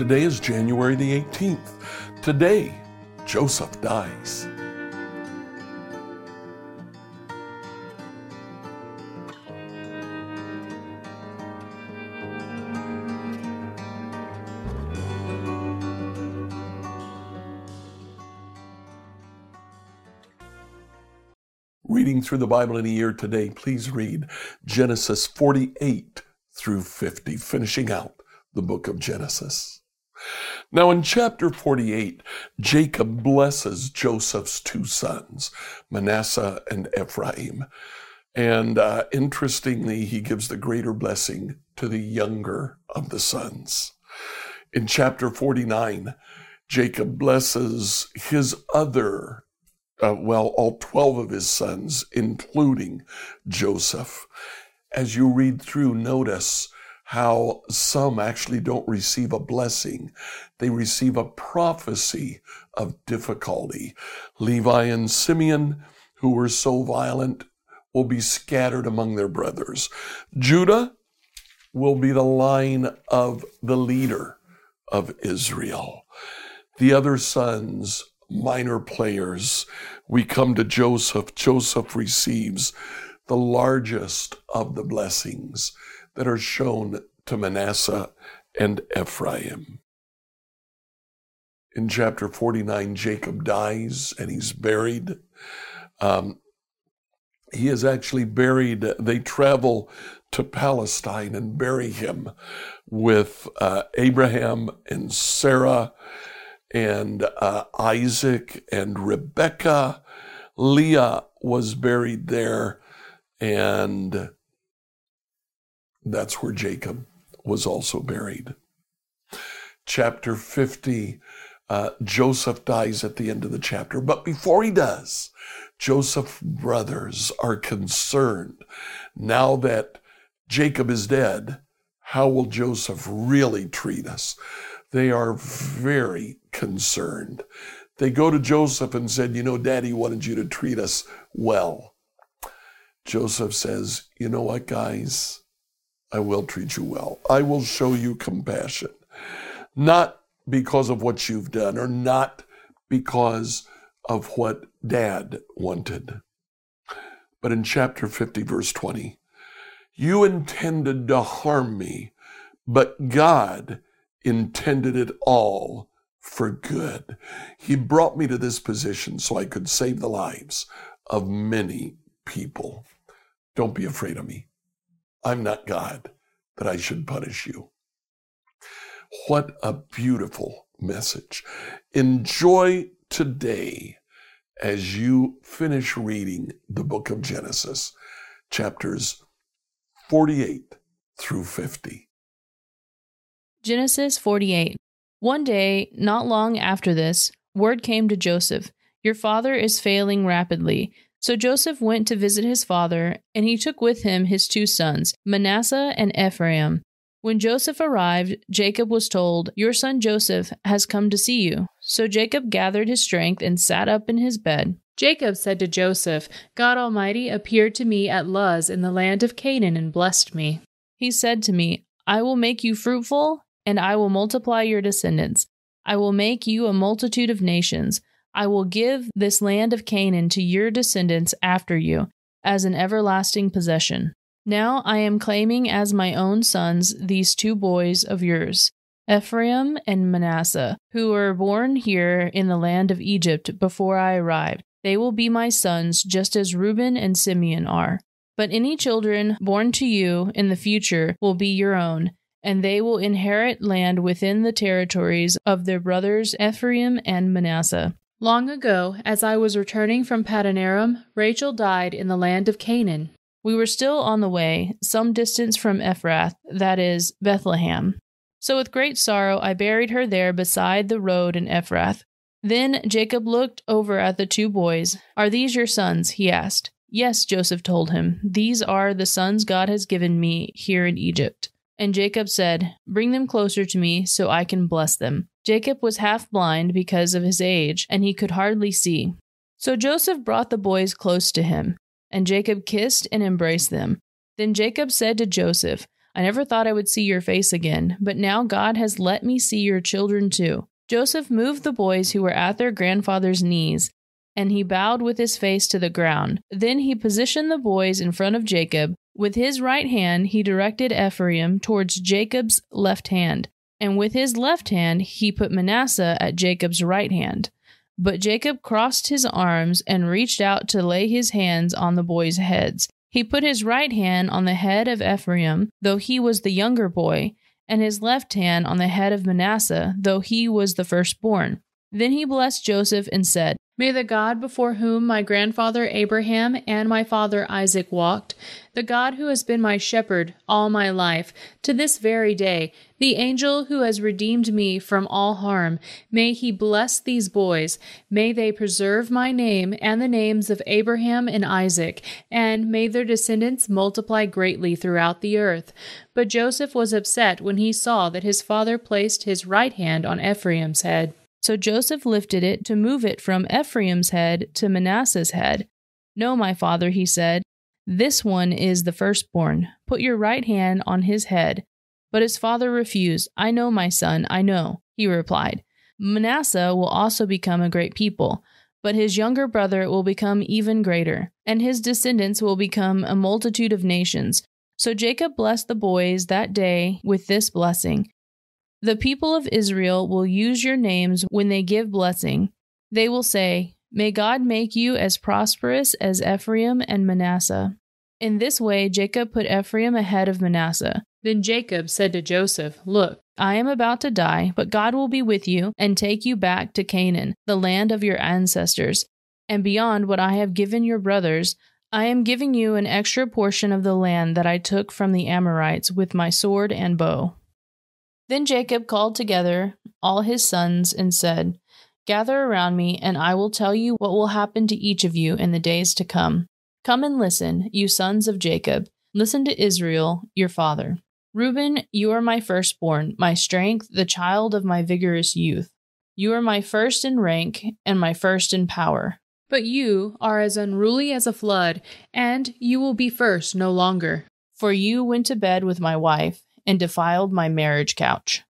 Today is January the 18th. Today, Joseph dies. Through the Bible in a year today, please read Genesis 48 through 50, finishing out the book of Genesis. Now, in chapter 48, Jacob blesses Joseph's two sons, Manasseh and Ephraim. And uh, interestingly, he gives the greater blessing to the younger of the sons. In chapter 49, Jacob blesses his other, uh, well, all 12 of his sons, including Joseph. As you read through, notice how some actually don't receive a blessing. They receive a prophecy of difficulty. Levi and Simeon, who were so violent, will be scattered among their brothers. Judah will be the line of the leader of Israel. The other sons, minor players, we come to Joseph. Joseph receives the largest of the blessings that are shown to Manasseh and Ephraim. In chapter 49, Jacob dies and he's buried. Um, he is actually buried, they travel to Palestine and bury him with uh, Abraham and Sarah and uh, Isaac and Rebekah. Leah was buried there, and that's where Jacob was also buried. Chapter 50, uh, Joseph dies at the end of the chapter. But before he does, Joseph's brothers are concerned now that Jacob is dead. How will Joseph really treat us? They are very concerned. They go to Joseph and said, You know, Daddy wanted you to treat us well. Joseph says, You know what, guys? I will treat you well. I will show you compassion. Not because of what you've done or not because of what dad wanted. But in chapter 50, verse 20, you intended to harm me, but God intended it all for good. He brought me to this position so I could save the lives of many people. Don't be afraid of me. I'm not God that I should punish you. What a beautiful message. Enjoy today as you finish reading the book of Genesis, chapters 48 through 50. Genesis 48. One day, not long after this, word came to Joseph Your father is failing rapidly. So Joseph went to visit his father, and he took with him his two sons, Manasseh and Ephraim. When Joseph arrived, Jacob was told, Your son Joseph has come to see you. So Jacob gathered his strength and sat up in his bed. Jacob said to Joseph, God Almighty appeared to me at Luz in the land of Canaan and blessed me. He said to me, I will make you fruitful, and I will multiply your descendants. I will make you a multitude of nations. I will give this land of Canaan to your descendants after you as an everlasting possession. Now I am claiming as my own sons these two boys of yours, Ephraim and Manasseh, who were born here in the land of Egypt before I arrived. They will be my sons, just as Reuben and Simeon are. But any children born to you in the future will be your own, and they will inherit land within the territories of their brothers Ephraim and Manasseh. Long ago, as I was returning from Padanaram, Rachel died in the land of Canaan. We were still on the way, some distance from Ephrath, that is, Bethlehem. So with great sorrow I buried her there beside the road in Ephrath. Then Jacob looked over at the two boys. Are these your sons? he asked. Yes, Joseph told him. These are the sons God has given me here in Egypt. And Jacob said, Bring them closer to me so I can bless them. Jacob was half blind because of his age, and he could hardly see. So Joseph brought the boys close to him. And Jacob kissed and embraced them. Then Jacob said to Joseph, I never thought I would see your face again, but now God has let me see your children too. Joseph moved the boys who were at their grandfather's knees, and he bowed with his face to the ground. Then he positioned the boys in front of Jacob. With his right hand, he directed Ephraim towards Jacob's left hand, and with his left hand, he put Manasseh at Jacob's right hand. But Jacob crossed his arms and reached out to lay his hands on the boys' heads. He put his right hand on the head of Ephraim, though he was the younger boy, and his left hand on the head of Manasseh, though he was the firstborn. Then he blessed Joseph and said, May the God before whom my grandfather Abraham and my father Isaac walked, the God who has been my shepherd all my life, to this very day, the angel who has redeemed me from all harm, may he bless these boys. May they preserve my name and the names of Abraham and Isaac, and may their descendants multiply greatly throughout the earth. But Joseph was upset when he saw that his father placed his right hand on Ephraim's head. So Joseph lifted it to move it from Ephraim's head to Manasseh's head. No, my father, he said, this one is the firstborn. Put your right hand on his head. But his father refused. I know, my son, I know, he replied. Manasseh will also become a great people, but his younger brother will become even greater, and his descendants will become a multitude of nations. So Jacob blessed the boys that day with this blessing the people of Israel will use your names when they give blessing. They will say, May God make you as prosperous as Ephraim and Manasseh. In this way, Jacob put Ephraim ahead of Manasseh. Then Jacob said to Joseph, Look, I am about to die, but God will be with you and take you back to Canaan, the land of your ancestors. And beyond what I have given your brothers, I am giving you an extra portion of the land that I took from the Amorites with my sword and bow. Then Jacob called together all his sons and said, Gather around me, and I will tell you what will happen to each of you in the days to come. Come and listen, you sons of Jacob. Listen to Israel, your father. Reuben, you are my firstborn, my strength, the child of my vigorous youth. You are my first in rank and my first in power. But you are as unruly as a flood, and you will be first no longer. For you went to bed with my wife and defiled my marriage couch.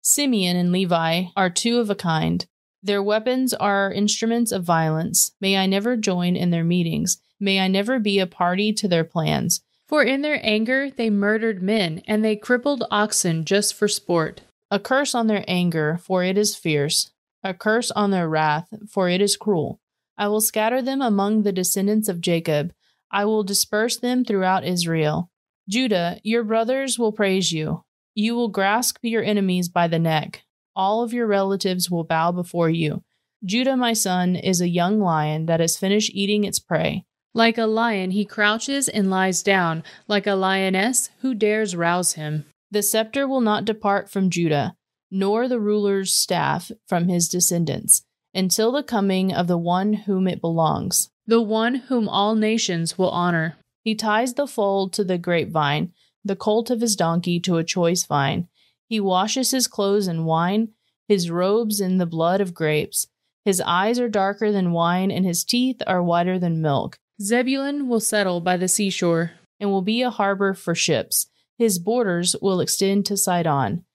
Simeon and Levi are two of a kind. Their weapons are instruments of violence. May I never join in their meetings. May I never be a party to their plans. For in their anger they murdered men, and they crippled oxen just for sport. A curse on their anger, for it is fierce. A curse on their wrath, for it is cruel. I will scatter them among the descendants of Jacob. I will disperse them throughout Israel. Judah, your brothers will praise you. You will grasp your enemies by the neck. All of your relatives will bow before you. Judah, my son, is a young lion that has finished eating its prey. Like a lion, he crouches and lies down, like a lioness, who dares rouse him? The scepter will not depart from Judah, nor the ruler's staff from his descendants, until the coming of the one whom it belongs, the one whom all nations will honor. He ties the foal to the grapevine, the colt of his donkey to a choice vine. He washes his clothes in wine, his robes in the blood of grapes. His eyes are darker than wine, and his teeth are whiter than milk. Zebulun will settle by the seashore, and will be a harbor for ships. His borders will extend to Sidon.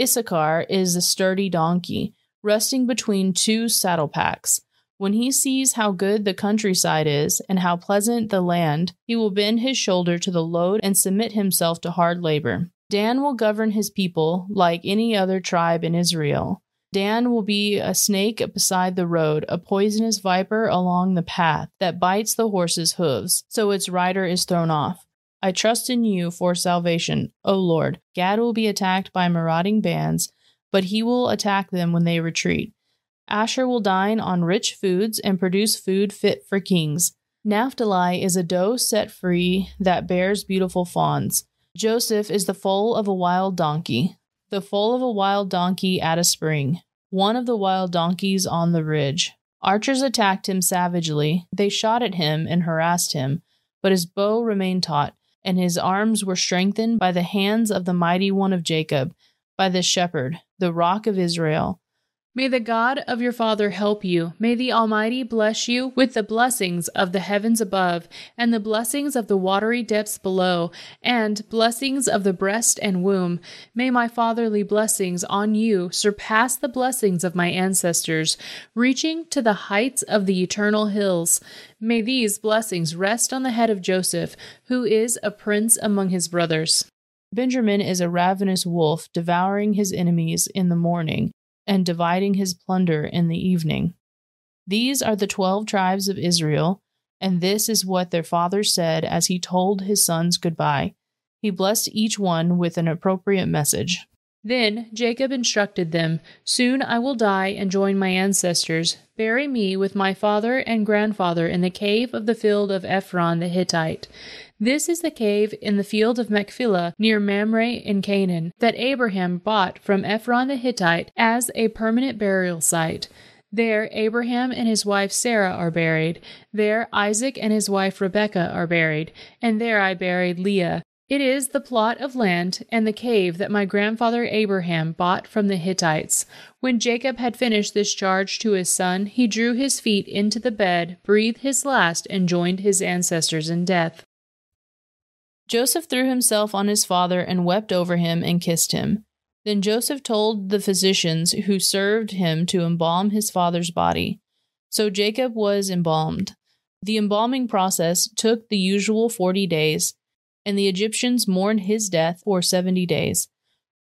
Issachar is a sturdy donkey, resting between two saddle packs. When he sees how good the countryside is and how pleasant the land, he will bend his shoulder to the load and submit himself to hard labor. Dan will govern his people like any other tribe in Israel. Dan will be a snake beside the road, a poisonous viper along the path that bites the horse's hooves, so its rider is thrown off. I trust in you for salvation, O Lord. Gad will be attacked by marauding bands, but he will attack them when they retreat. Asher will dine on rich foods and produce food fit for kings. Naphtali is a doe set free that bears beautiful fawns. Joseph is the foal of a wild donkey, the foal of a wild donkey at a spring, one of the wild donkeys on the ridge. Archers attacked him savagely. They shot at him and harassed him, but his bow remained taut, and his arms were strengthened by the hands of the mighty one of Jacob, by the shepherd, the rock of Israel. May the God of your father help you. May the Almighty bless you with the blessings of the heavens above, and the blessings of the watery depths below, and blessings of the breast and womb. May my fatherly blessings on you surpass the blessings of my ancestors, reaching to the heights of the eternal hills. May these blessings rest on the head of Joseph, who is a prince among his brothers. Benjamin is a ravenous wolf devouring his enemies in the morning and dividing his plunder in the evening. These are the twelve tribes of Israel, and this is what their father said as he told his sons goodbye. He blessed each one with an appropriate message. Then Jacob instructed them Soon I will die and join my ancestors. Bury me with my father and grandfather in the cave of the field of Ephron the Hittite. This is the cave in the field of Machpelah near Mamre in Canaan that Abraham bought from Ephron the Hittite as a permanent burial site. There Abraham and his wife Sarah are buried. There Isaac and his wife Rebekah are buried. And there I buried Leah. It is the plot of land and the cave that my grandfather Abraham bought from the Hittites. When Jacob had finished this charge to his son, he drew his feet into the bed, breathed his last, and joined his ancestors in death. Joseph threw himself on his father and wept over him and kissed him. Then Joseph told the physicians who served him to embalm his father's body. So Jacob was embalmed. The embalming process took the usual forty days, and the Egyptians mourned his death for seventy days.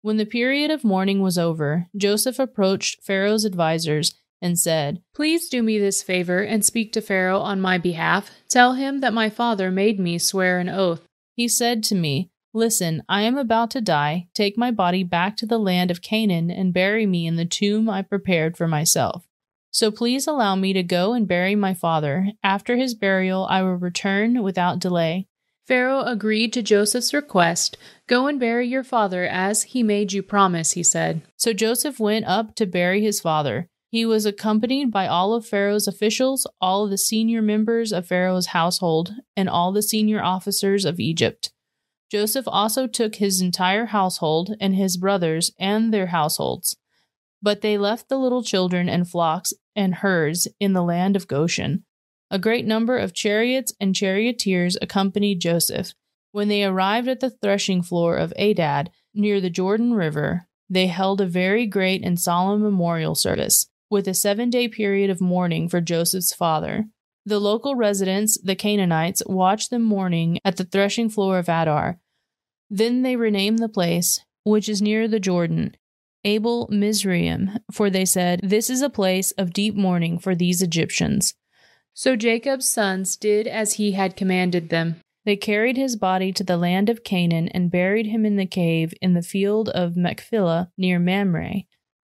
When the period of mourning was over, Joseph approached Pharaoh's advisers and said, Please do me this favor and speak to Pharaoh on my behalf. Tell him that my father made me swear an oath he said to me, Listen, I am about to die. Take my body back to the land of Canaan and bury me in the tomb I prepared for myself. So please allow me to go and bury my father. After his burial, I will return without delay. Pharaoh agreed to Joseph's request. Go and bury your father as he made you promise, he said. So Joseph went up to bury his father. He was accompanied by all of Pharaoh's officials, all of the senior members of Pharaoh's household, and all the senior officers of Egypt. Joseph also took his entire household and his brothers and their households. But they left the little children and flocks and herds in the land of Goshen. A great number of chariots and charioteers accompanied Joseph. When they arrived at the threshing floor of Atad, near the Jordan River, they held a very great and solemn memorial service with a seven day period of mourning for Joseph's father. The local residents, the Canaanites, watched them mourning at the threshing floor of Atad. Then they renamed the place, which is near the Jordan, Abel Mizraim, for they said, This is a place of deep mourning for these Egyptians. So Jacob's sons did as he had commanded them. They carried his body to the land of Canaan and buried him in the cave in the field of Machpelah near Mamre.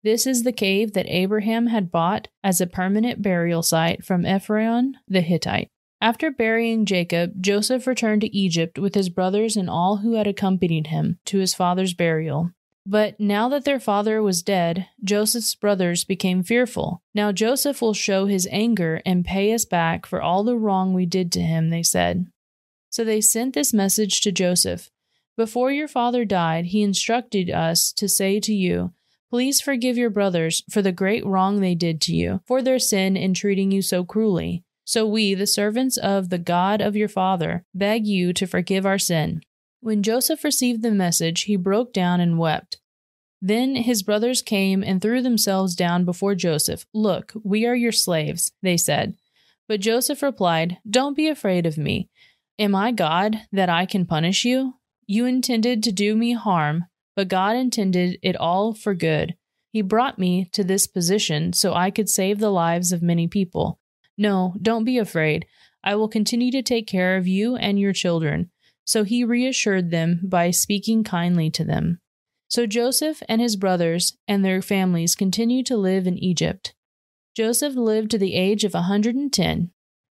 This is the cave that Abraham had bought as a permanent burial site from Ephron the Hittite. After burying Jacob, Joseph returned to Egypt with his brothers and all who had accompanied him to his father's burial. But now that their father was dead, Joseph's brothers became fearful. Now Joseph will show his anger and pay us back for all the wrong we did to him, they said. So they sent this message to Joseph Before your father died, he instructed us to say to you, Please forgive your brothers for the great wrong they did to you, for their sin in treating you so cruelly. So we, the servants of the God of your father, beg you to forgive our sin. When Joseph received the message, he broke down and wept. Then his brothers came and threw themselves down before Joseph. Look, we are your slaves, they said. But Joseph replied, Don't be afraid of me. Am I God that I can punish you? You intended to do me harm but God intended it all for good. He brought me to this position so I could save the lives of many people. No, don't be afraid. I will continue to take care of you and your children. So he reassured them by speaking kindly to them. So Joseph and his brothers and their families continued to live in Egypt. Joseph lived to the age of a 110.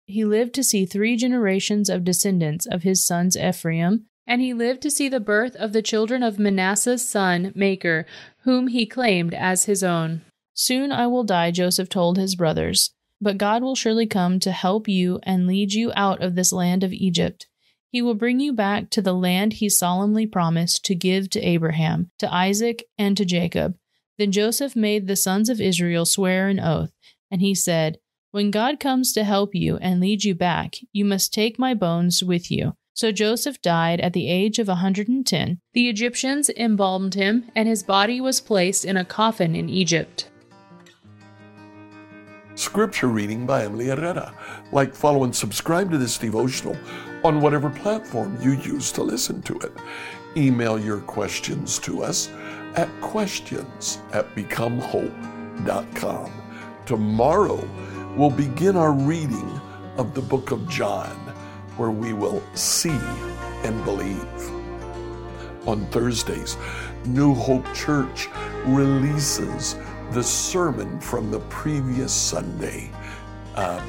He lived to see three generations of descendants of his sons Ephraim, and he lived to see the birth of the children of Manasseh's son, Machir, whom he claimed as his own. Soon I will die, Joseph told his brothers, but God will surely come to help you and lead you out of this land of Egypt. He will bring you back to the land he solemnly promised to give to Abraham, to Isaac, and to Jacob. Then Joseph made the sons of Israel swear an oath, and he said, When God comes to help you and lead you back, you must take my bones with you. So Joseph died at the age of a 110. The Egyptians embalmed him, and his body was placed in a coffin in Egypt. Scripture reading by Emily Herrera. Like, follow, and subscribe to this devotional on whatever platform you use to listen to it. Email your questions to us at questions at becomehope.com. Tomorrow, we'll begin our reading of the book of John, where we will see and believe. On Thursdays, New Hope Church releases the sermon from the previous Sunday uh,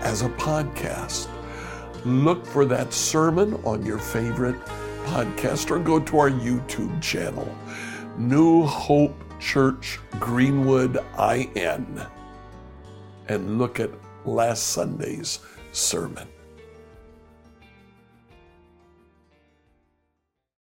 as a podcast. Look for that sermon on your favorite podcast or go to our YouTube channel, New Hope Church Greenwood IN, and look at last Sunday's sermon.